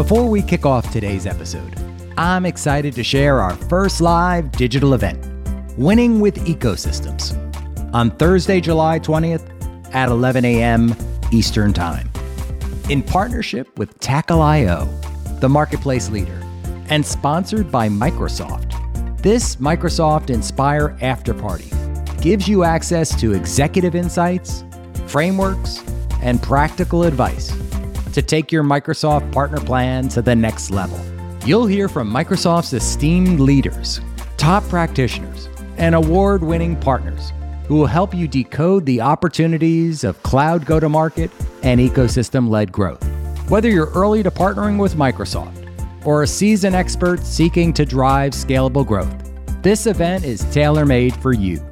Before we kick off today's episode, I'm excited to share our first live digital event, Winning with Ecosystems, on Thursday, July 20th at 11 a.m. Eastern Time. In partnership with Tackle.io, the marketplace leader, and sponsored by Microsoft, this Microsoft Inspire After Party gives you access to executive insights, frameworks, and practical advice to take your Microsoft partner plan to the next level. You'll hear from Microsoft's esteemed leaders, top practitioners, and award winning partners who will help you decode the opportunities of cloud go to market and ecosystem led growth. Whether you're early to partnering with Microsoft or a seasoned expert seeking to drive scalable growth, this event is tailor made for you.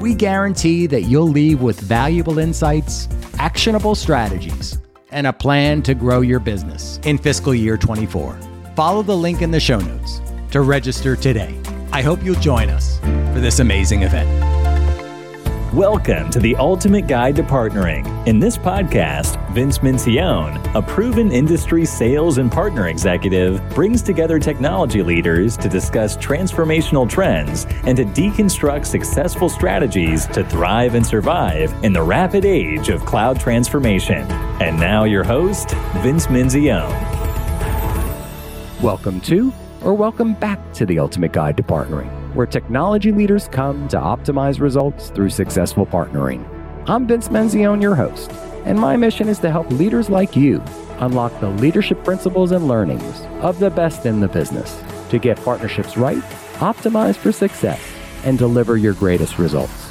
We guarantee that you'll leave with valuable insights, actionable strategies, and a plan to grow your business in fiscal year 24. Follow the link in the show notes to register today. I hope you'll join us for this amazing event. Welcome to the Ultimate Guide to Partnering. In this podcast, Vince Menzione, a proven industry sales and partner executive, brings together technology leaders to discuss transformational trends and to deconstruct successful strategies to thrive and survive in the rapid age of cloud transformation. And now, your host, Vince Menzione. Welcome to, or welcome back to the Ultimate Guide to Partnering where technology leaders come to optimize results through successful partnering. I'm Vince Menzione, your host, and my mission is to help leaders like you unlock the leadership principles and learnings of the best in the business to get partnerships right, optimize for success, and deliver your greatest results.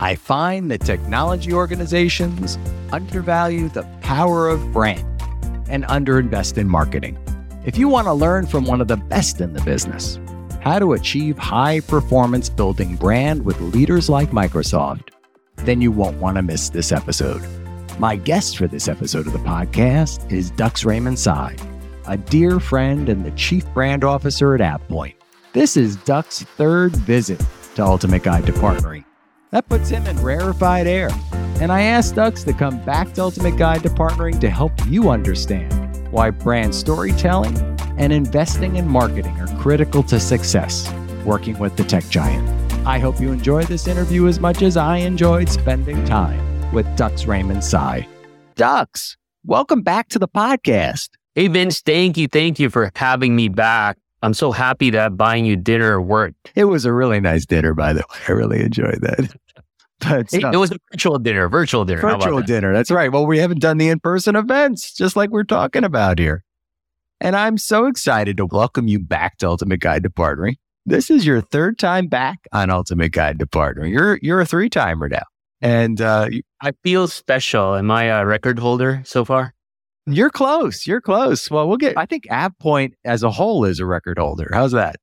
I find that technology organizations undervalue the power of brand and underinvest in marketing. If you want to learn from one of the best in the business, how to achieve high performance building brand with leaders like Microsoft, then you won't want to miss this episode. My guest for this episode of the podcast is Dux Raymond Sy, a dear friend and the chief brand officer at AvePoint. This is Dux's third visit to Ultimate Guide to Partnering. That puts him in rarefied air. And I asked Dux to come back to Ultimate Guide to Partnering to help you understand why brand storytelling and investing in marketing are critical to success working with the tech giant. I hope you enjoyed this interview as much as I enjoyed spending time with Dux Raymond Sy. Dux, welcome back to the podcast. Hey, Vince, thank you. Thank you for having me back. I'm so happy that buying you dinner worked. It was a really nice dinner, by the way. I really enjoyed that. But it, uh, it was a virtual dinner, virtual dinner. Virtual dinner. That's right. Well, we haven't done the in person events, just like we're talking about here. And I'm so excited to welcome you back to Ultimate Guide to Partnering. This is your third time back on Ultimate Guide to Partnering. You're you're a three timer now, and uh, I feel special. Am I a record holder so far? You're close. You're close. Well, we'll get. I think AvePoint as a whole is a record holder. How's that?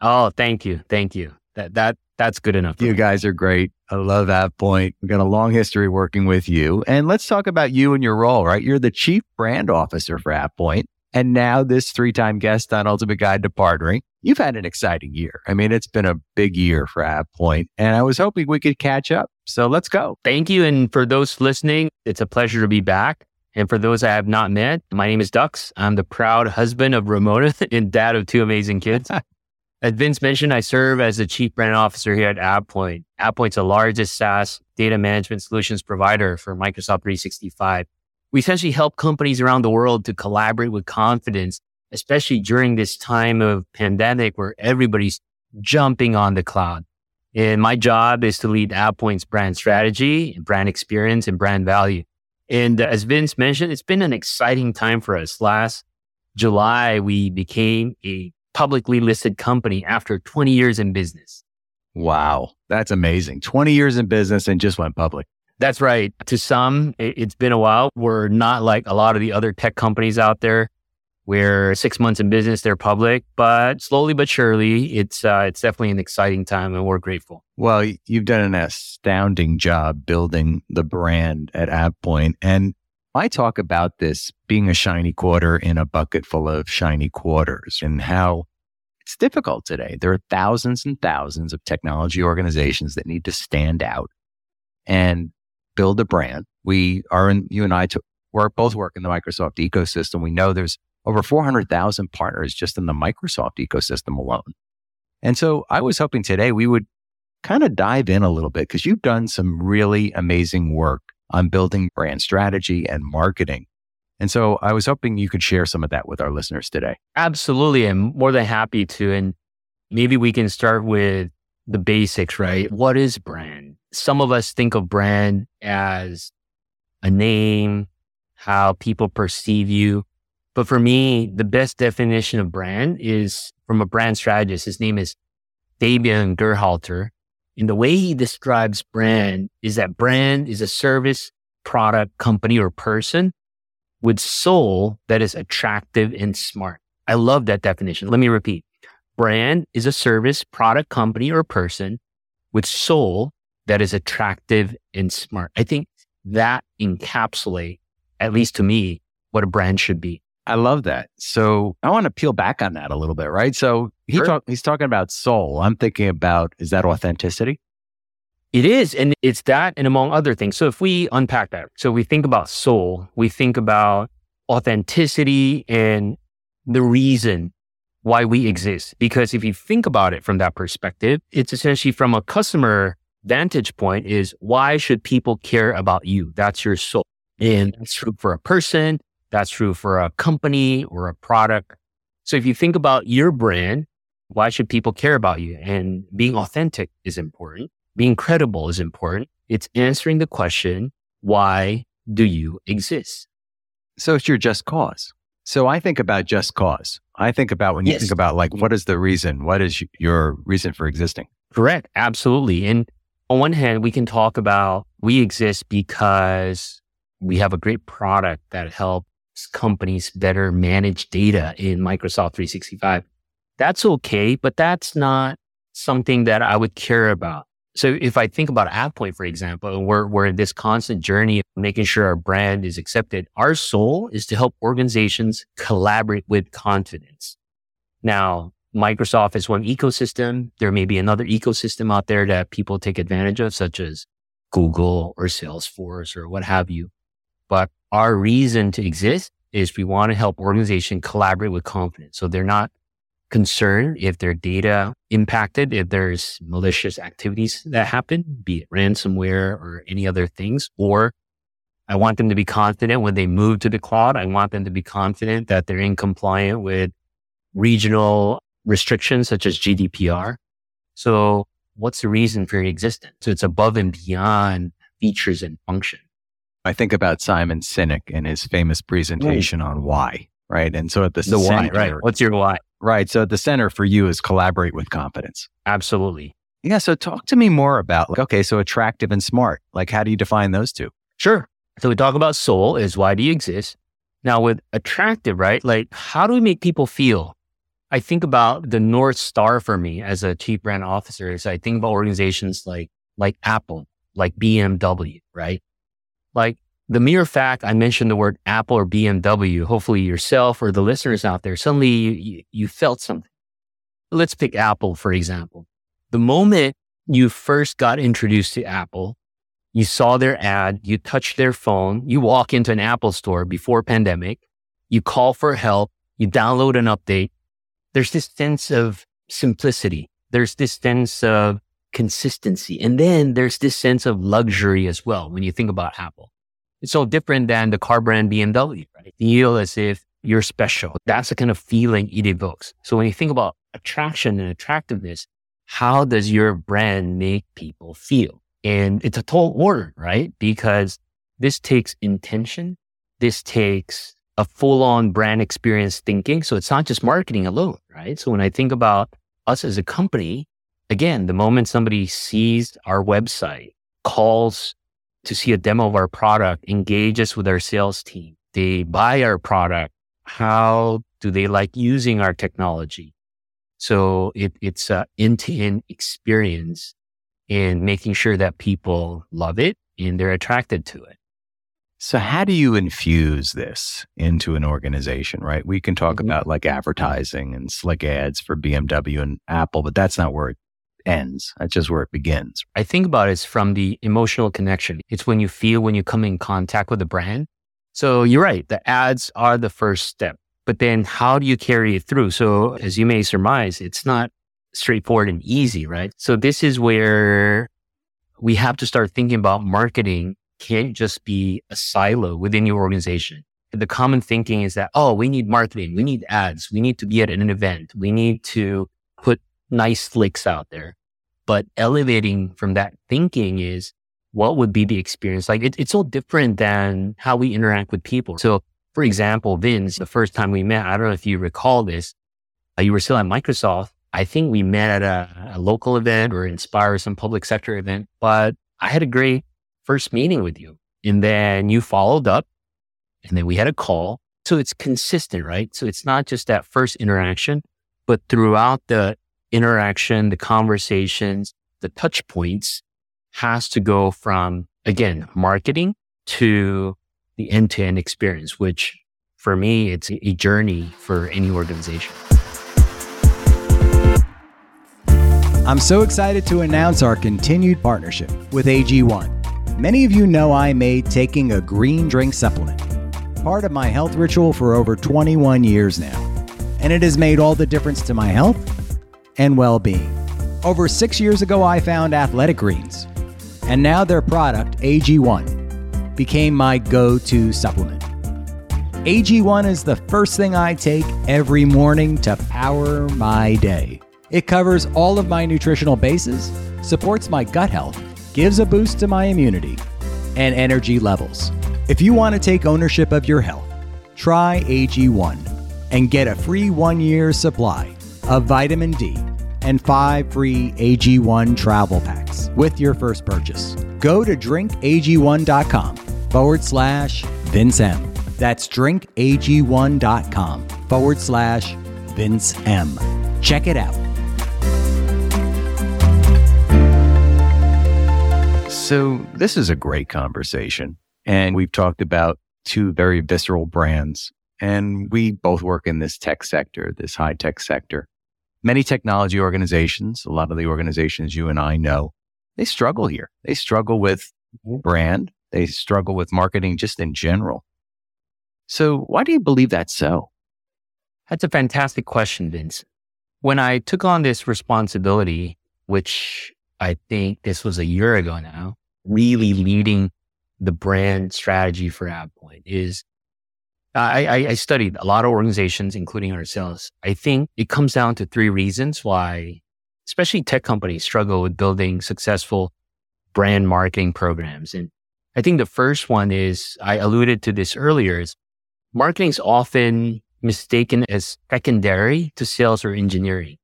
Oh, thank you, thank you. That that that's good enough. You me. guys are great. I love AvePoint. We've got a long history working with you. And let's talk about you and your role, right? You're the chief brand officer for AvePoint. And now this three time guest on Ultimate Guide to Partnering. You've had an exciting year. I mean, it's been a big year for AvePoint, And I was hoping we could catch up. So let's go. Thank you. And for those listening, it's a pleasure to be back. And for those I have not met, my name is Dux. I'm the proud husband of Ramona and dad of two amazing kids. As Vince mentioned, I serve as the chief brand officer here at AvePoint. AvePoint's the largest SaaS data management solutions provider for Microsoft 365. We essentially help companies around the world to collaborate with confidence, especially during this time of pandemic where everybody's jumping on the cloud. And my job is to lead AvePoint's brand strategy, brand experience, and brand value. And uh, as Vince mentioned, it's been an exciting time for us. Last July, we became a publicly listed company after 20 years in business. Wow. That's amazing. 20 years in business and just went public. That's right. To some, it's been a while. We're not like a lot of the other tech companies out there where six months in business, they're public, but slowly but surely, it's, uh, it's definitely an exciting time and we're grateful. Well, you've done an astounding job building the brand at AvePoint. And I talk about this being a shiny quarter in a bucket full of shiny quarters and how it's difficult today. There are thousands and thousands of technology organizations that need to stand out and build a brand. We are in, you and I t- work, both work in the Microsoft ecosystem. We know there's over 400,000 partners just in the Microsoft ecosystem alone. And so I was hoping today we would kind of dive in a little bit because you've done some really amazing work on building brand strategy and marketing. And so I was hoping you could share some of that with our listeners today. Absolutely. I'm more than happy to. And maybe we can start with the basics, right? What is brand? Some of us think of brand as a name, how people perceive you. But for me, the best definition of brand is from a brand strategist. His name is Fabian Geyrhalter. And the way he describes brand is that brand is a service, product, company, or person with soul that is attractive and smart. I love that definition. Let me repeat. Brand is a service, product, company, or person with soul that is attractive and smart. I think that encapsulate, at least to me, what a brand should be. I love that. So I want to peel back on that a little bit, right? So he Sure. talk, he's talking about soul. I'm thinking about is that authenticity? It is. And it's that and among other things. So if we unpack that, so we think about soul, we think about authenticity and the reason why we exist. Because if you think about it from that perspective, it's essentially from a customer vantage point is why should people care about you? That's your soul. And that's true for a person. That's true for a company or a product. So if you think about your brand, why should people care about you? And being authentic is important being credible is important. It's answering the question, why do you exist? So it's your just cause. So I think about just cause. I think about when you Yes. think about like, mm-hmm. what is the reason? What is your reason for existing? Correct. Absolutely. And on one hand, we can talk about we exist because we have a great product that helps companies better manage data in Microsoft 365. That's okay, but that's not something that I would care about. So if I think about AvePoint, for example, we're, we're in this constant journey of making sure our brand is accepted. Our soul is to help organizations collaborate with confidence. Now, Microsoft is one ecosystem. There may be another ecosystem out there that people take advantage of, such as Google or Salesforce or what have you. But our reason to exist is we want to help organizations collaborate with confidence. So they're not concerned if their data impacted, if there's malicious activities that happen, be it ransomware or any other things, or I want them to be confident when they move to the cloud. I want them to be confident that they're in compliant with regional restrictions such as GDPR. So what's the reason for your existence? So it's above and beyond features and function. I think about Simon Sinek and his famous presentation on why, right? And so at the, The why, center, right? What's your why? Right. So at the center for you is collaborate with confidence. Absolutely. Yeah. So talk to me more about like, okay, so attractive and smart. Like, how do you define those two? Sure. So we talk about soul is why do you exist? Now with attractive, right? Like how do we make people feel? I think about the North Star for me as a chief brand officer is I think about organizations like, like Apple, like BMW, right? Like the mere fact I mentioned the word Apple or BMW, hopefully yourself or the listeners out there, suddenly you, you, felt something. Let's pick Apple, for example. The moment you first got introduced to Apple, you saw their ad, you touched their phone, you walk into an Apple store before pandemic, you call for help, you download an update. There's this sense of simplicity. There's this sense of consistency. And then there's this sense of luxury as well when you think about Apple. It's so different than the car brand BMW, right? Feel as if you're special. That's the kind of feeling it evokes. So when you think about attraction and attractiveness, how does your brand make people feel? And it's a tall order, right? Because this takes intention. This takes a full on brand experience thinking. So it's not just marketing alone, right? So when I think about us as a company, again, the moment somebody sees our website, calls to see a demo of our product, engages with our sales team, they buy our product, how do they like using our technology? So it, it's a end-to-end experience in making sure that people love it and they're attracted to it. So how do you infuse this into an organization, right? We can talk Mhm. about like advertising and slick ads for BMW and Apple, but that's not where it ends. That's just where it begins. I think about it from the emotional connection. It's when you feel when you come in contact with the brand. So you're right. The ads are the first step, but then how do you carry it through? So as you may surmise, it's not straightforward and easy, right? So this is where we have to start thinking about marketing can't just be a silo within your organization. The common thinking is that, oh, we need marketing. We need ads. We need to be at an event. We need to put nice flicks out there. But elevating from that thinking is what would be the experience? Like it, it's so different than how we interact with people. So for example, Vince, the first time we met, I don't know if you recall this, uh, you were still at Microsoft. I think we met at a, a local event or Inspire some public sector event, but I had a great first meeting with you. And then you followed up and then we had a call. So it's consistent, right? So it's not just that first interaction, but throughout the interaction, the conversations, the touch points has to go from, again, marketing to the end to end experience, which for me, it's a journey for any organization. I'm so excited to announce our continued partnership with AG1. Many of you know I made taking a green drink supplement part of my health ritual for over 21 years now, and it has made all the difference to my health and well being. Over six years ago, I found Athletic Greens, and now their product, AG1, became my go to supplement. AG1 is the first thing I take every morning to power my day. It covers all of my nutritional bases, supports my gut health, gives a boost to my immunity and energy levels. If you want to take ownership of your health, try AG1 and get a free one year supply of vitamin D and five free AG1 travel packs with your first purchase. Go to drinkag1.com forward slash Vince M. That's drinkag1.com forward slash Vince M. Check it out. So, this is a great conversation. And we've talked about two very visceral brands. And we both work in this tech sector, this high tech sector. Many technology organizations, a lot of the organizations you and I know, they struggle here. They struggle with mm-hmm. brand. They struggle with marketing just in general. So why do you believe that's so? That's a fantastic question, Vince. When I took on this responsibility, which I think this was a year ago now, really leading the brand strategy for AvePoint is I, I, I studied a lot of organizations, including ourselves. I think it comes down to three reasons why, especially tech companies, struggle with building successful brand marketing programs. And I think the first one is I alluded to this earlier is marketing is often mistaken as secondary to sales or engineering.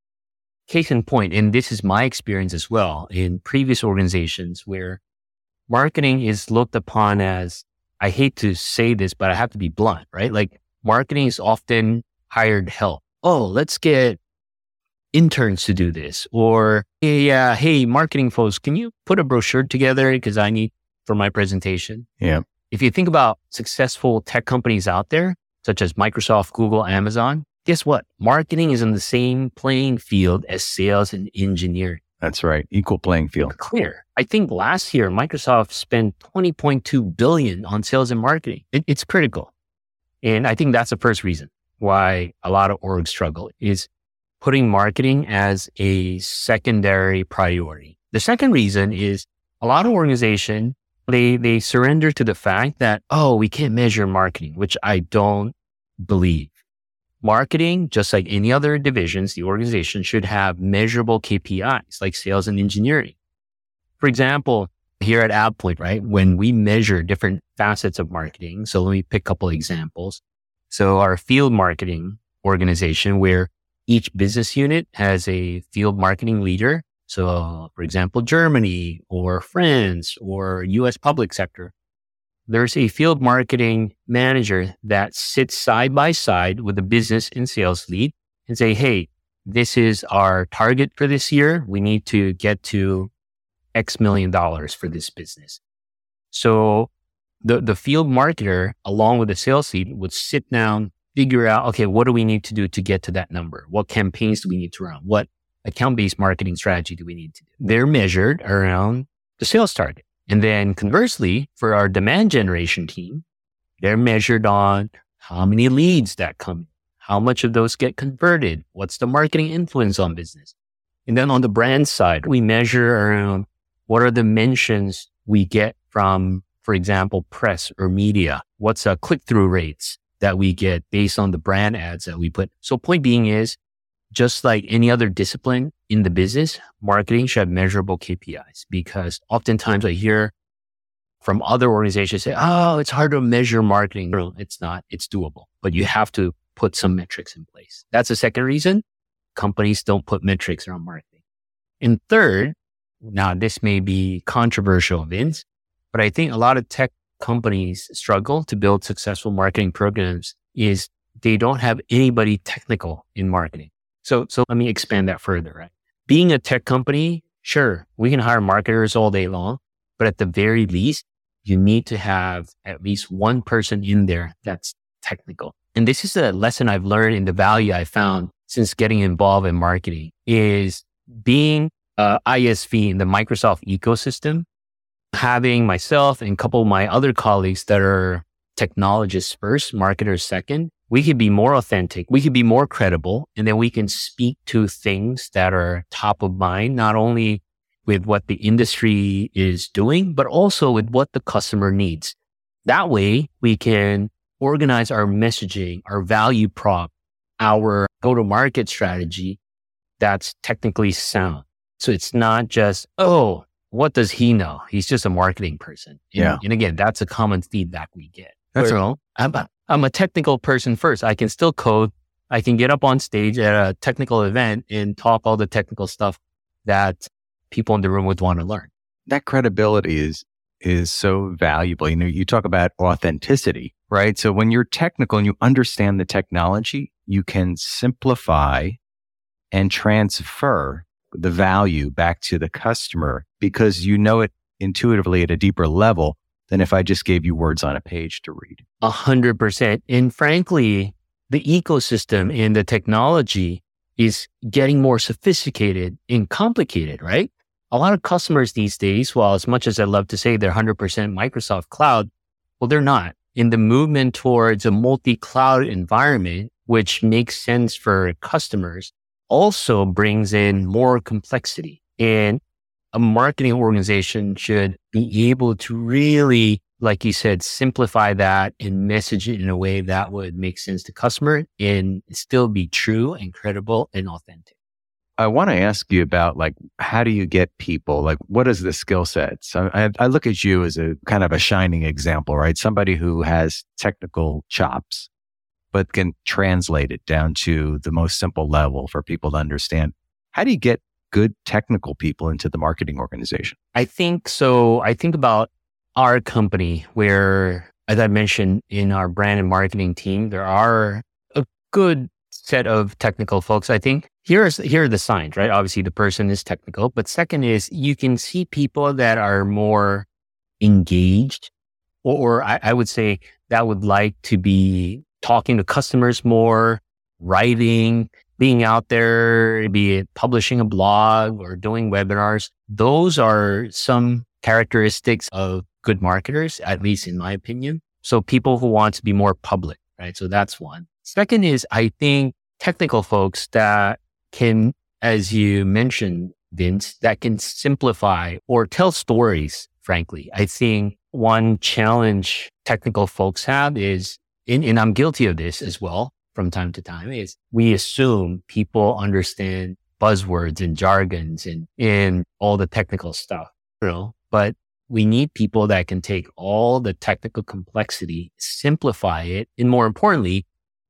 Case in point, and this is my experience as well in previous organizations where marketing is looked upon as, I hate to say this, but I have to be blunt, right? Like marketing is often hired help. Oh, let's get interns to do this. Or, hey, uh, hey, marketing folks, can you put a brochure together? Because I need for my presentation. Yeah. If you think about successful tech companies out there, such as Microsoft, Google, Amazon, guess what? Marketing is in the same playing field as sales and engineering. That's right. Equal playing field. Clear. I think last year Microsoft spent 20.2 billion on sales and marketing. It, it's critical. And I think that's the first reason why a lot of orgs struggle is putting marketing as a secondary priority. The second reason is a lot of organization, they, they surrender to the fact that, oh, we can't measure marketing, which I don't believe. Marketing, just like any other divisions, the organization should have measurable KPIs like sales and engineering. For example, here at AvePoint, right? When we measure different facets of marketing. So let me pick a couple examples. So our field marketing organization where each business unit has a field marketing leader. So for example, Germany or France or US public sector there's a field marketing manager that sits side by side with a business and sales lead and say, Hey, this is our target for this year. We need to get to X million dollars for this business. So the, the field marketer, along with the sales lead, would sit down, figure out, okay, what do we need to do to get to that number? What campaigns do we need to run? What account based marketing strategy do we need to do? They're measured around the sales target. And then conversely, for our demand generation team, They're measured on how many leads that come, how much of those get converted, what's the marketing influence on business. And then on the brand side, we measure around what are the mentions we get from, for example, press or media? What's the click through rates that we get based on the brand ads that we put? So point being is just like any other discipline in the business, marketing should have measurable KPIs because oftentimes I hear from other organizations say, Oh, it's hard to measure marketing. No, it's not. It's doable, but you have to put some metrics in place. That's the second reason companies don't put metrics around marketing. And third, now this may be controversial, Vince, but I think a lot of tech companies struggle to build successful marketing programs is they don't have anybody technical in marketing. So, so let me expand that further, right? Being a tech company, sure, we can hire marketers all day long, but at the very least, you need to have at least one person in there that's technical. And this is a lesson I've learned in the value I found since getting involved in marketing is being a ISV in the Microsoft ecosystem, having myself and a couple of my other colleagues that are technologists first, marketers second, we could be more authentic. We could be more credible. And then we can speak to things that are top of mind, not only with what the industry is doing, but also with what the customer needs. That way we can organize our messaging, our value prop, our go to market strategy that's technically sound. So it's not just, oh, what does he know? He's just a marketing person. And, Yeah. And again, that's a common feedback we get. That's Where, I'm, a, I'm a technical person first. I can still code. I can get up on stage at a technical event and talk all the technical stuff that people in the room would want to learn. that credibility is is so valuable. You know, you talk about authenticity, right? So when you're technical and you understand the technology, you can simplify and transfer the value back to the customer because you know it intuitively at a deeper level than if I just gave you words on a page to read. A hundred percent. And frankly, the ecosystem and the technology is getting more sophisticated and complicated, right? A lot of customers these days, while as much as I love to say they're 100% Microsoft cloud, well, they're not. In the movement towards a multi-cloud environment, which makes sense for customers, also brings in more complexity. And a marketing organization should be able to really, like you said, simplify that and message it in a way that would make sense to customer and still be true and credible and authentic. I want to ask you about like how do you get people like what is the skill sets? I, I, I look at you as a kind of a shining example, right? Somebody who has technical chops, but can translate it down to the most simple level for people to understand. How do you get good technical people into the marketing organization? I think so. I think about our company where, as I mentioned in our brand and marketing team, there are a good set of technical folks. I think here's here are the signs, right? Obviously, the person is technical, but second is you can see people that are more engaged, or, or I, I would say that would like to be talking to customers more, writing, being out there, be it publishing a blog or doing webinars. Those are some characteristics of good marketers, at least in my opinion. So people who want to be more public, right? So that's one. Second is I think technical folks that can, as you mentioned, Vince, that can simplify or tell stories, frankly. I think one challenge technical folks have is, and, and I'm guilty of this as well from time to time, is we assume people understand buzzwords and jargons and, and all the technical stuff, you know, but we need people that can take all the technical complexity, simplify it, and more importantly,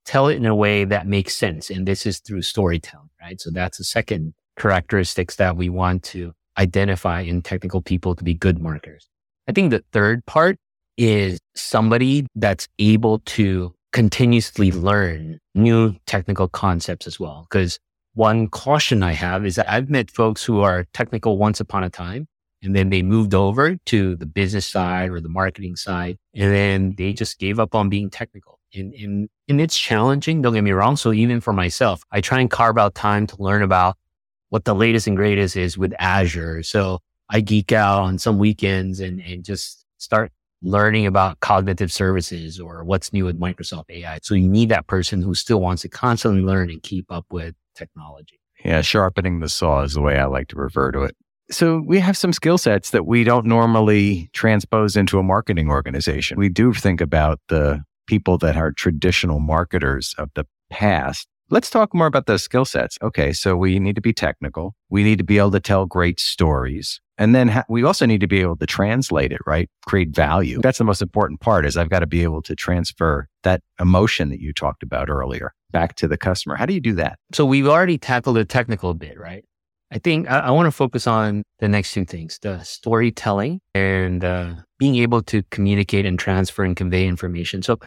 tell it in a way that makes sense. And this is through storytelling, right? So that's the second characteristics that we want to identify in technical people to be good marketers. I think the third part is somebody that's able to continuously learn new technical concepts as well. Because one caution I have is that I've met folks who are technical once upon a time and then they moved over to the business side or the marketing side and then they just gave up on being technical. And, and, and it's challenging. Don't get me wrong. So even for myself, I try and carve out time to learn about what the latest and greatest is with Azure. So I geek out on some weekends and, and just start learning about cognitive services or what's new with Microsoft AI. So you need that person who still wants to constantly learn and keep up with technology. Yeah, sharpening the saw is the way I like to refer to it. So we have some skill sets that we don't normally transpose into a marketing organization. We do think about the people that are traditional marketers of the past Let's talk more about those skill sets. Okay, so we need to be technical. We need to be able to tell great stories. And then ha- we also need to be able to translate it, right? Create value. That's the most important part is I've got to be able to transfer that emotion that you talked about earlier back to the customer. How do you do that? So we've already tackled the technical bit, right? I think I, I want to focus on the next two things, the storytelling and uh, being able to communicate and transfer and convey information. So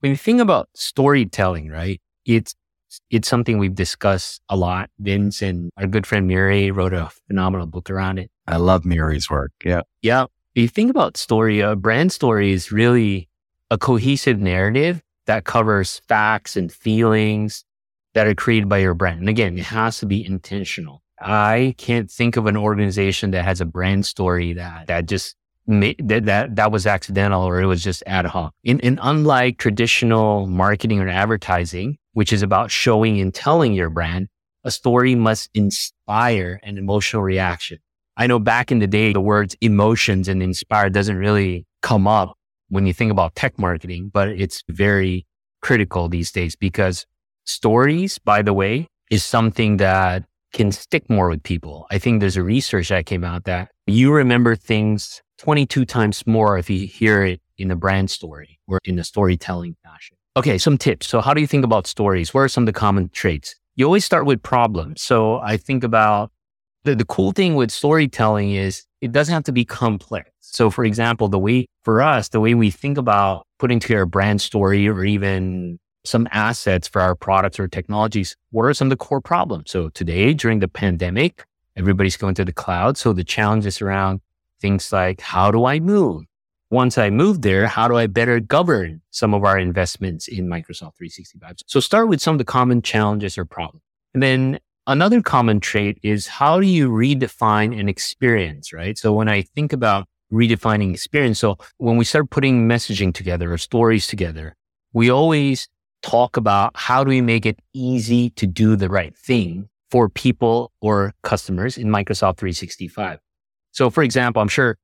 when you think about storytelling, right, it's it's something we've discussed a lot. Vince and our good friend Miri wrote a phenomenal book around it. I love Miri's work. Yeah. Yeah. If you think about story, a brand story is really a cohesive narrative that covers facts and feelings that are created by your brand. And again, it has to be intentional. I can't think of an organization that has a brand story that, that just made, that, that, that was accidental or it was just ad hoc. In, in unlike traditional marketing or advertising, which is about showing and telling your brand, a story must inspire an emotional reaction. I know back in the day, the words emotions and inspire doesn't really come up when you think about tech marketing, but it's very critical these days because stories, by the way, is something that can stick more with people. I think there's a research that came out that you remember things 22 times more if you hear it in a brand story or in a storytelling fashion. Okay, some tips. So, how do you think about stories? What are some of the common traits? You always start with problems. So, I think about the, the cool thing with storytelling is it doesn't have to be complex. So, for example, the way for us, the way we think about putting together a brand story or even some assets for our products or technologies, what are some of the core problems? So, today during the pandemic, everybody's going to the cloud. So, the challenges around things like how do I move? Once I move there, how do I better govern some of our investments in Microsoft 365? So start with some of the common challenges or problems. And then another common trait is how do you redefine an experience, right? So when I think about redefining experience, so when we start putting messaging together or stories together, we always talk about how do we make it easy to do the right thing for people or customers in Microsoft 365. So for example, I'm sure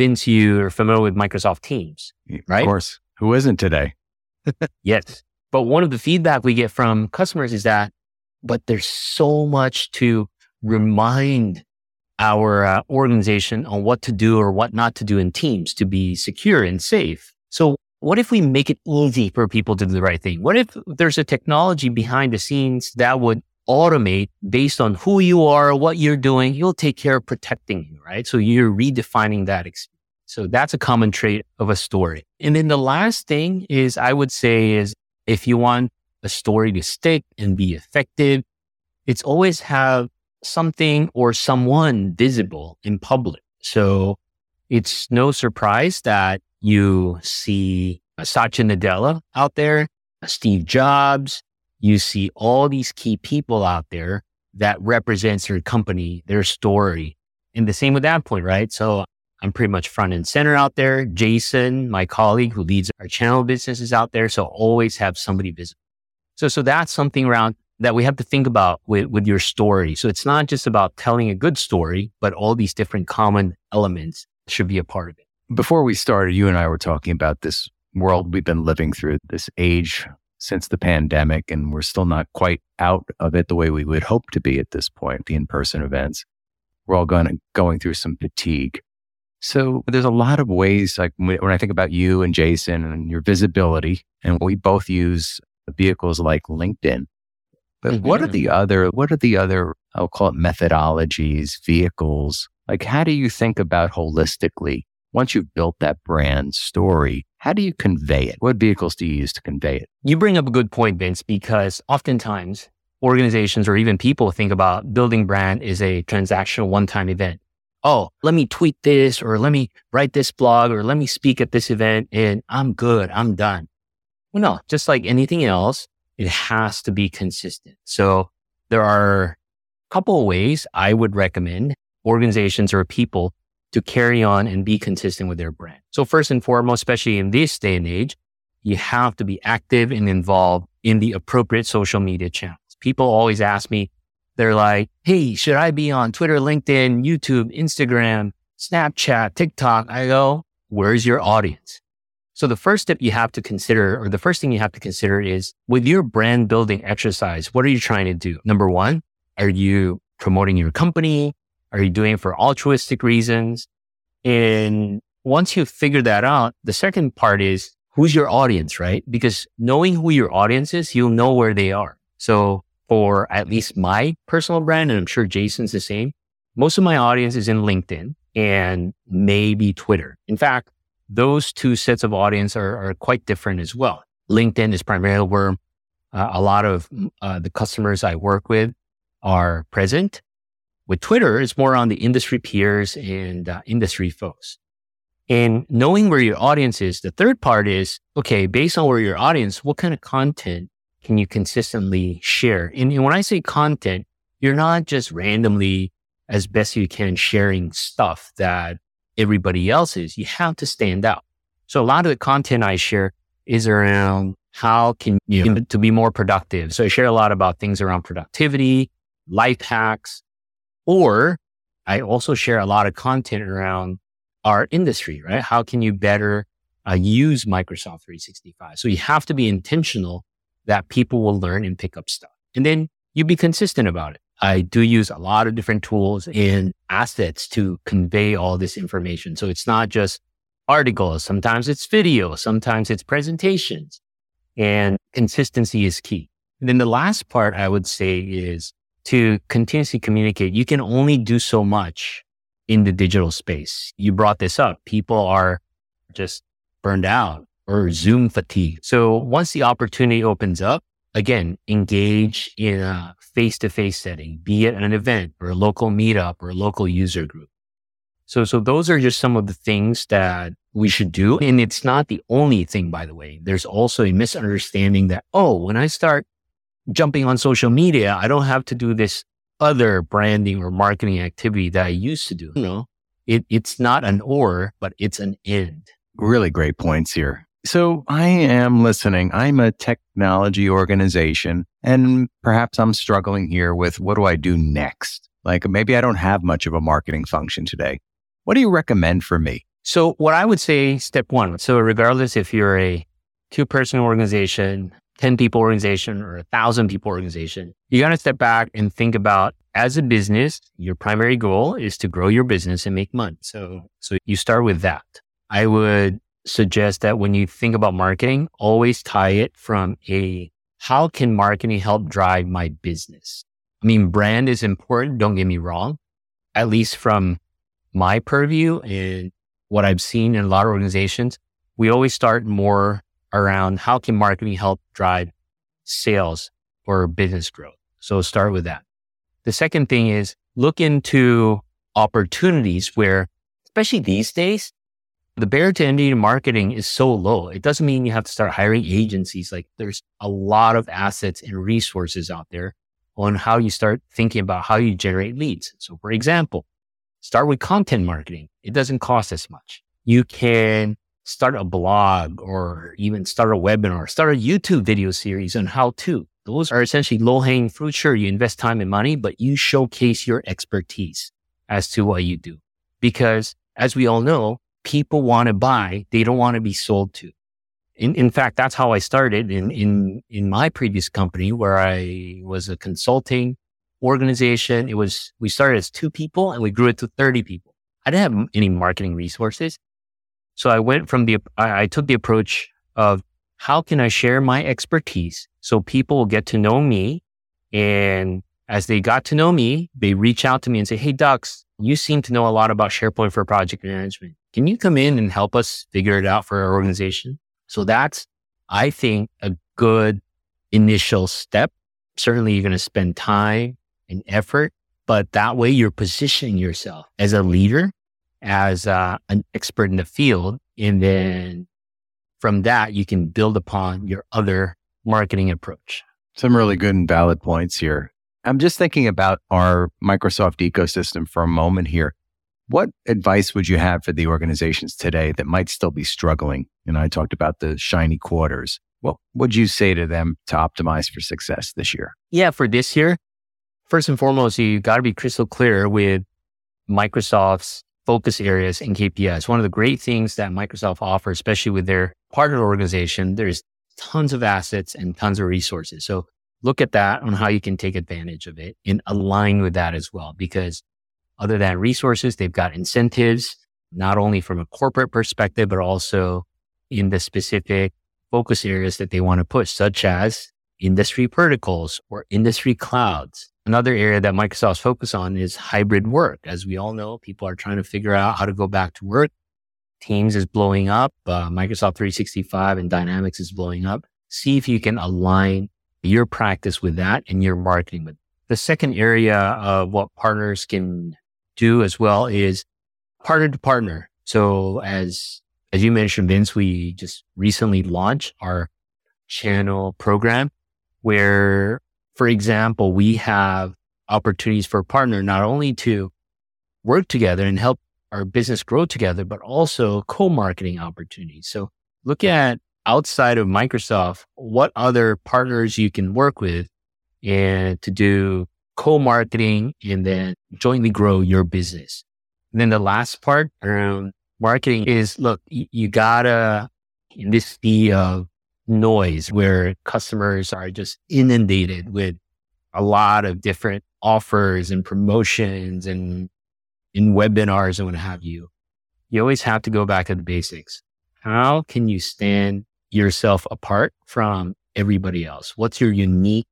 Vince, you are familiar with Microsoft Teams, right? Of course. Who isn't today? yes. But one of the feedback we get from customers is that, but there's so much to remind our uh, organization on what to do or what not to do in Teams to be secure and safe. So what if we make it easy for people to do the right thing? What if there's a technology behind the scenes that would automate based on who you are, what you're doing, you'll take care of protecting you, right? So you're redefining that experience. So that's a common trait of a story. And then the last thing is I would say is if you want a story to stick and be effective, it's always have something or someone visible in public. So it's no surprise that you see Satya Nadella out there, Steve Jobs, you see all these key people out there that represents their company, their story. And the same with that point, right? So I'm pretty much front and center out there. Jason, my colleague who leads our channel business is out there. So always have somebody visible. So, so that's something around that we have to think about with, with your story. So it's not just about telling a good story, but all these different common elements should be a part of it. Before we started, you and I were talking about this world we've been living through, this age since the pandemic, and we're still not quite out of it the way we would hope to be at this point, the in person events. We're all going, going through some fatigue. So there's a lot of ways, like when I think about you and Jason and your visibility, and we both use vehicles like LinkedIn. But mm-hmm. what are the other, what are the other, I'll call it methodologies, vehicles? Like, how do you think about holistically once you've built that brand story, how do you convey it? What vehicles do you use to convey it? You bring up a good point, Vince, because oftentimes organizations or even people think about building brand is a transactional one time event. Oh, let me tweet this or let me write this blog or let me speak at this event and I'm good. I'm done. Well, no, just like anything else, it has to be consistent. So there are a couple of ways I would recommend organizations or people to carry on and be consistent with their brand. So first and foremost, especially in this day and age, you have to be active and involved in the appropriate social media channels. People always ask me, they're like, Hey, should I be on Twitter, LinkedIn, YouTube, Instagram, Snapchat, TikTok? I go, where's your audience? So the first step you have to consider, or the first thing you have to consider is with your brand building exercise, what are you trying to do? Number one, are you promoting your company? Are you doing it for altruistic reasons? And once you figure that out, the second part is who's your audience, right? Because knowing who your audience is, you'll know where they are. So for at least my personal brand, and I'm sure Jason's the same, most of my audience is in LinkedIn and maybe Twitter. In fact, those two sets of audience are, are quite different as well. LinkedIn is primarily where uh, a lot of uh, the customers I work with are present. With Twitter, it's more on the industry peers and uh, industry folks. And knowing where your audience is, the third part is, okay, based on where your audience, what kind of content can you consistently share? And, and when I say content, you're not just randomly as best you can sharing stuff that everybody else is. You have to stand out. So a lot of the content I share is around how can you to be more productive. So I share a lot about things around productivity, life hacks, or I also share a lot of content around our industry, right? How can you better uh, use Microsoft 365? So you have to be intentional that people will learn and pick up stuff. And then you be consistent about it. I do use a lot of different tools and assets to convey all this information. So it's not just articles. Sometimes it's video. Sometimes it's presentations and consistency is key. And then the last part I would say is to continuously communicate. You can only do so much in the digital space. You brought this up. People are just burned out or Zoom fatigue. So once the opportunity opens up, again, engage in a face to face setting, be it an event or a local meetup or a local user group. So, so those are just some of the things that we should do. And it's not the only thing, by the way. There's also a misunderstanding that, oh, when I start jumping on social media, I don't have to do this other branding or marketing activity that I used to do. You know, it, it's not an or, but it's an end. Really great points here. So I am listening. I'm a technology organization and perhaps I'm struggling here with what do I do next? Like maybe I don't have much of a marketing function today. What do you recommend for me? So what I would say, step one. So regardless if you're a two person organization, 10 people organization or a thousand people organization, you got to step back and think about as a business, your primary goal is to grow your business and make money. So, so you start with that. I would suggest that when you think about marketing, always tie it from a how can marketing help drive my business? I mean, brand is important. Don't get me wrong. At least from my purview and what I've seen in a lot of organizations, we always start more around how can marketing help drive sales or business growth. So start with that. The second thing is look into opportunities where, especially these days, the barrier to entry to marketing is so low. It doesn't mean you have to start hiring agencies. Like there's a lot of assets and resources out there on how you start thinking about how you generate leads. So for example, start with content marketing. It doesn't cost as much. You can start a blog or even start a webinar, start a YouTube video series on how to. Those are essentially low hanging fruit. Sure, you invest time and money, but you showcase your expertise as to what you do. Because as we all know, people want to buy. They don't want to be sold to. In, in fact, that's how I started in, in, in my previous company where I was a consulting organization. It was, we started as two people and we grew it to 30 people. I didn't have any marketing resources. So I went from the, I, took the approach of how can I share my expertise so people will get to know me? And as they got to know me, they reach out to me and say, Hey, Dux, you seem to know a lot about SharePoint for project management. Can you come in and help us figure it out for our organization? So that's, I think, a good initial step. Certainly you're going to spend time and effort, but that way you're positioning yourself as a leader as uh, an expert in the field. And then from that, you can build upon your other marketing approach. Some really good and valid points here. I'm just thinking about our Microsoft ecosystem for a moment here. What advice would you have for the organizations today that might still be struggling? And I talked about the shiny quarters. Well what would you say to them to optimize for success this year? Yeah, for this year, first and foremost, you got to be crystal clear with Microsoft's focus areas and KPIs. One of the great things that Microsoft offers, especially with their partner organization, there's tons of assets and tons of resources. So look at that on how you can take advantage of it and align with that as well. Because other than resources, they've got incentives, not only from a corporate perspective, but also in the specific focus areas that they want to push, such as industry verticals or industry clouds. Another area that Microsoft's focus on is hybrid work. As we all know, people are trying to figure out how to go back to work. Teams is blowing up. Uh, Microsoft 365 and Dynamics is blowing up. See if you can align your practice with that and your marketing with. The second area of what partners can do as well is partner to partner. So as as you mentioned, Vince, we just recently launched our channel program where, for example, we have opportunities for a partner not only to work together and help our business grow together, but also co-marketing opportunities. So look at outside of Microsoft, what other partners you can work with and to do co-marketing and then jointly grow your business. And then the last part around marketing is look, you gotta in this sea of noise where customers are just inundated with a lot of different offers and promotions and in webinars and what have you. You always have to go back to the basics. How can you stand yourself apart from everybody else? What's your unique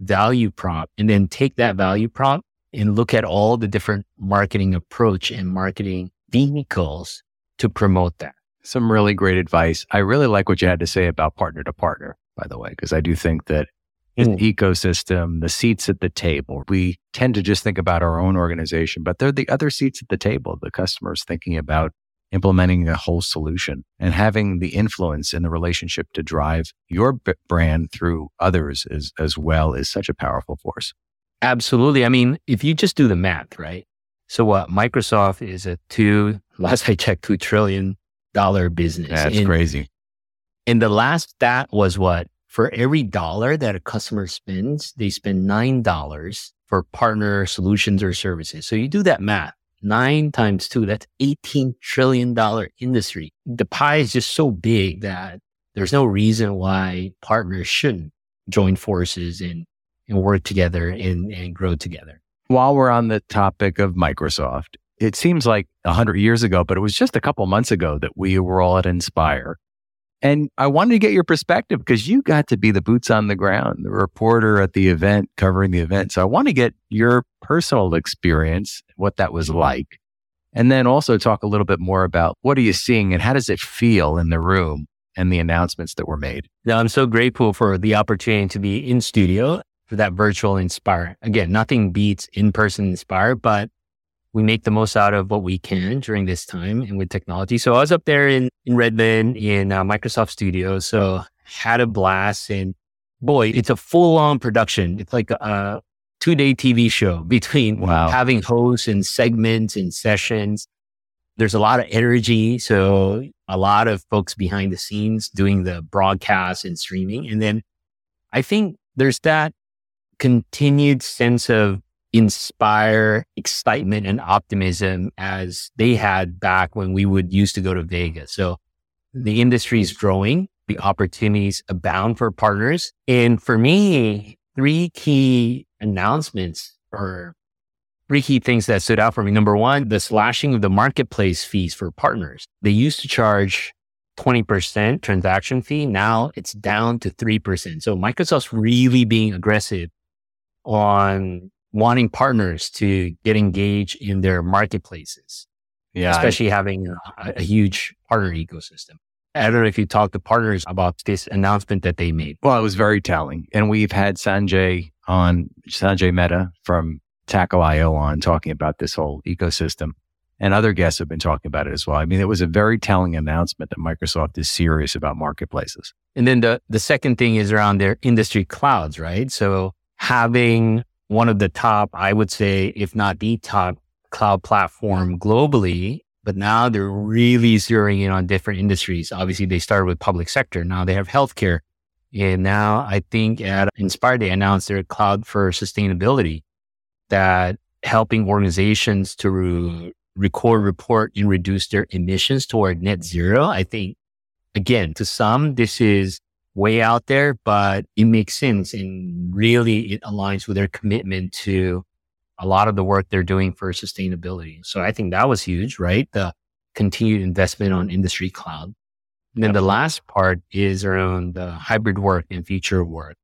value prop? And then take that value prop and look at all the different marketing approach and marketing vehicles to promote that. Some really great advice. I really like what you had to say about partner to partner, by the way, because I do think that mm. the ecosystem, the seats at the table, we tend to just think about our own organization, but they're the other seats at the table. The customers thinking about implementing a whole solution and having the influence in the relationship to drive your b- brand through others as, as well is such a powerful force. Absolutely. I mean, if you just do the math, right? So what Microsoft is a two, last I checked, two trillion dollar business. That's and, crazy. And the last stat was what? For every dollar that a customer spends, they spend nine dollars for partner solutions or services. So you do that math. Nine times two, that's $18 trillion industry. The pie is just so big that there's no reason why partners shouldn't join forces and, and work together and, and grow together. While we're on the topic of Microsoft, it seems like 100 years ago, but it was just a couple months ago that we were all at Inspire. And I wanted to get your perspective because you got to be the boots on the ground, the reporter at the event, covering the event. So I want to get your personal experience, what that was like. And then also talk a little bit more about what are you seeing and how does it feel in the room and the announcements that were made? Now, I'm so grateful for the opportunity to be in studio for that virtual Inspire. Again, nothing beats in person Inspire, but we make the most out of what we can during this time and with technology. So I was up there in, in Redmond in uh, Microsoft Studios. So had a blast and boy, it's a full on production. It's like a two day TV show between wow. having hosts and segments and sessions. There's a lot of energy. So a lot of folks behind the scenes doing the broadcast and streaming. And then I think there's that continued sense of inspire excitement and optimism as they had back when we would used to go to Vegas. So the industry is growing, the opportunities abound for partners. And for me, three key announcements or three key things that stood out for me. Number one, the slashing of the marketplace fees for partners. They used to charge 20% transaction fee. Now it's down to 3%. So Microsoft's really being aggressive on wanting partners to get engaged in their marketplaces. Yeah. Especially I, having a, a, huge partner ecosystem. I don't know if you talked to partners about this announcement that they made. Well, it was very telling. And we've had Sanjay on, Sanjay Mehta from Tackle.io on talking about this whole ecosystem. And other guests have been talking about it as well. I mean, it was a very telling announcement that Microsoft is serious about marketplaces. And then the, the second thing is around their industry clouds, right? So having one of the top, I would say, if not the top cloud platform globally, but now they're really zeroing in on different industries. Obviously, they started with public sector. Now they have healthcare. And now I think at Inspire, they announced their cloud for sustainability that helping organizations to re- record, report, and reduce their emissions toward net zero. I think, again, to some, this is way out there, but it makes sense and really it aligns with their commitment to a lot of the work they're doing for sustainability. So I think that was huge, right? The continued investment on industry cloud. And then yep. the last part is around the hybrid work and future work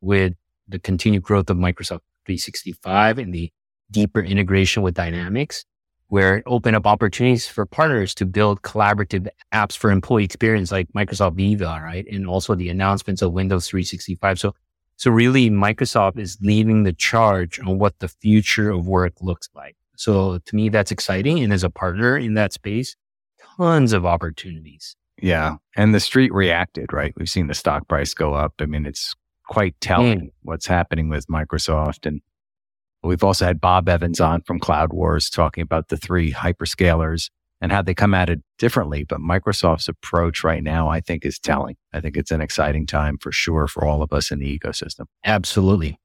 with the continued growth of Microsoft 365 and the deeper integration with Dynamics, where it opened up opportunities for partners to build collaborative apps for employee experience like Microsoft Viva, right? And also the announcements of Windows 365. So, so really Microsoft is leading the charge on what the future of work looks like. So to me, that's exciting. And as a partner in that space, tons of opportunities. Yeah. And the street reacted, right? We've seen the stock price go up. I mean, it's quite telling mm. what's happening with Microsoft. And we've also had Bob Evans on from Cloud Wars talking about the three hyperscalers and how they come at it differently. But Microsoft's approach right now, I think, is telling. I think it's an exciting time for sure for all of us in the ecosystem. Absolutely.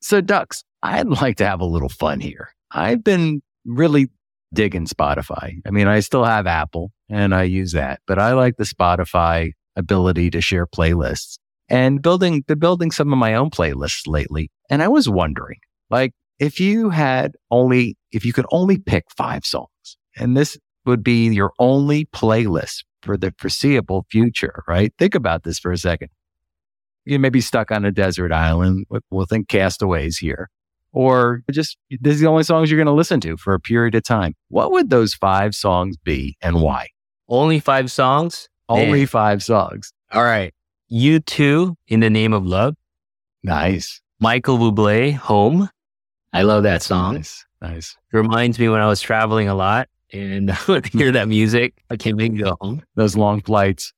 So, Dux, I'd like to have a little fun here. I've been really digging Spotify. I mean, I still have Apple and I use that, but I like the Spotify ability to share playlists and building, building some of my own playlists lately. And I was wondering, like, if you had only, if you could only pick five songs and this would be your only playlist for the foreseeable future, right? Think about this for a second. You may be stuck on a desert island. We'll think castaways here or just this is the only songs you're going to listen to for a period of time. What would those five songs be and why? Only five songs? Only five songs. All right. U2 in the name of love. Nice. Michael Bublé, Home. I love that song. Nice. Nice. It reminds me when I was traveling a lot and I would hear that music. I can't make it go home. Those long flights.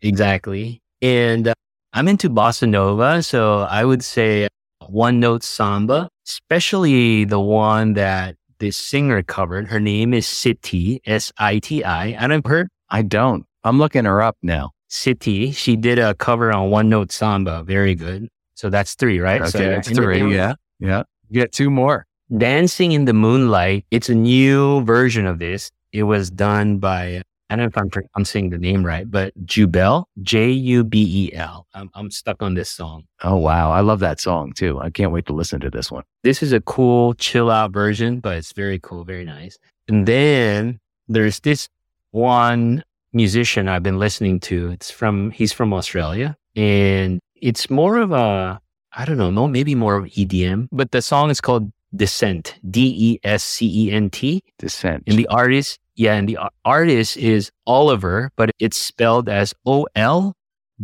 Exactly. And uh, I'm into bossa nova. So I would say one note samba, especially the one that this singer covered. Her name is Siti, S I T I. I don't heard. I don't. I'm looking her up now. Siti. She did a cover on one note samba. Very good. So that's three, right? Okay, so that's three. Yeah. Yeah. You get two more. Dancing in the Moonlight. It's a new version of this. It was done by I don't know if I'm, I'm saying the name right, but Jubel, J U B E L. I'm, I'm stuck on this song. Oh, wow. I love that song too. I can't wait to listen to this one. This is a cool, chill out version, but it's very cool, very nice. And then there's this one musician I've been listening to. It's from, he's from Australia and it's more of a, I don't know, no, maybe more of EDM, but the song is called Descent, D E S C E N T. Descent. And the artist yeah, and the artist is Oliver, but it's spelled as O L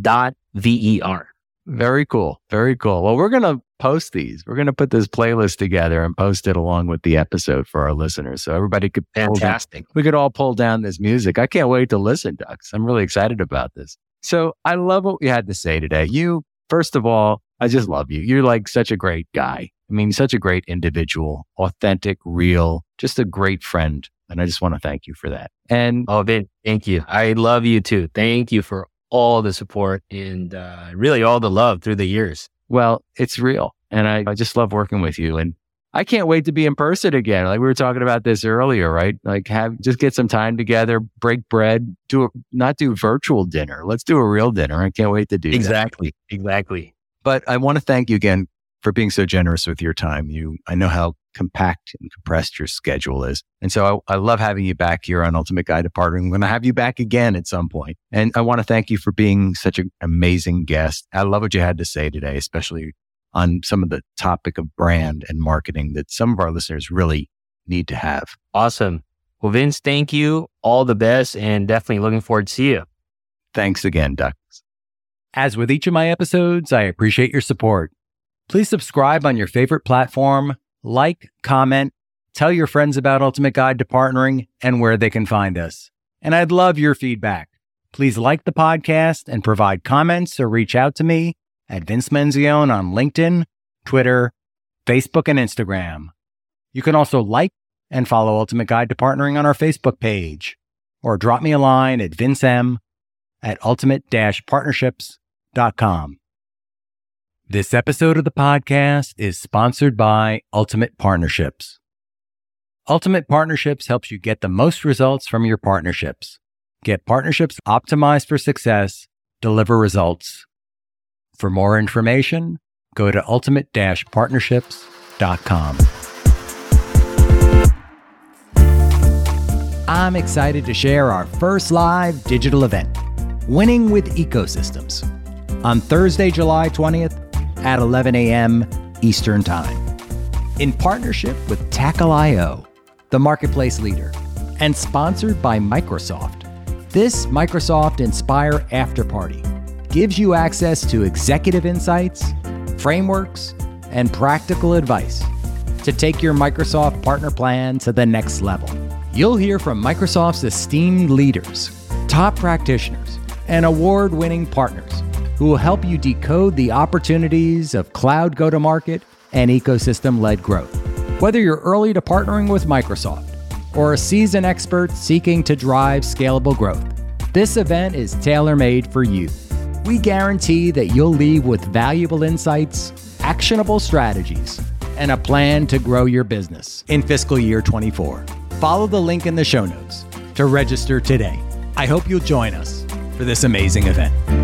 dot V E R. Very cool. Very cool. Well, we're going to post these. We're going to put this playlist together and post it along with the episode for our listeners. So everybody could fantastic. we could all pull down this music. I can't wait to listen, Dux. I'm really excited about this. So I love what we had to say today. You, first of all, I just love you. You're like such a great guy. I mean, such a great individual, authentic, real, just a great friend. And I just want to thank you for that. And oh, Vin, thank you. I love you too. Thank you for all the support and uh, really all the love through the years. Well, it's real. And I, I just love working with you. And I can't wait to be in person again. Like we were talking about this earlier, right? Like have just get some time together, break bread, do a, not do virtual dinner. Let's do a real dinner. I can't wait to do exactly, that. exactly. But I want to thank you again for being so generous with your time. You, I know how compact and compressed your schedule is. And so I, I love having you back here on Ultimate Guide to Partnering. I'm going to have you back again at some point. And I want to thank you for being such an amazing guest. I love what you had to say today, especially on some of the topic of brand and marketing that some of our listeners really need to have. Awesome. Well, Vince, thank you. All the best and definitely looking forward to see you. Thanks again, Dux. As with each of my episodes, I appreciate your support. Please subscribe on your favorite platform, like, comment, tell your friends about Ultimate Guide to Partnering and where they can find us. And I'd love your feedback. Please like the podcast and provide comments or reach out to me at Vince Menzione on LinkedIn, Twitter, Facebook, and Instagram. You can also like and follow Ultimate Guide to Partnering on our Facebook page or drop me a line at vincem at ultimate-partnerships.com. This episode of the podcast is sponsored by Ultimate Partnerships. Ultimate Partnerships helps you get the most results from your partnerships. Get partnerships optimized for success, deliver results. For more information, go to ultimate-partnerships.com. I'm excited to share our first live digital event, Winning with Ecosystems, on Thursday, July 20th at 11 a.m. Eastern Time. In partnership with Tackle.io, the marketplace leader, and sponsored by Microsoft, this Microsoft Inspire After Party gives you access to executive insights, frameworks, and practical advice to take your Microsoft partner plan to the next level. You'll hear from Microsoft's esteemed leaders, top practitioners, and award winning partners who will help you decode the opportunities of cloud go to market and ecosystem led growth. Whether you're early to partnering with Microsoft or a seasoned expert seeking to drive scalable growth, this event is tailor made for you. We guarantee that you'll leave with valuable insights, actionable strategies, and a plan to grow your business in fiscal year 24 follow the link in the show notes to register today. I hope you'll join us for this amazing event.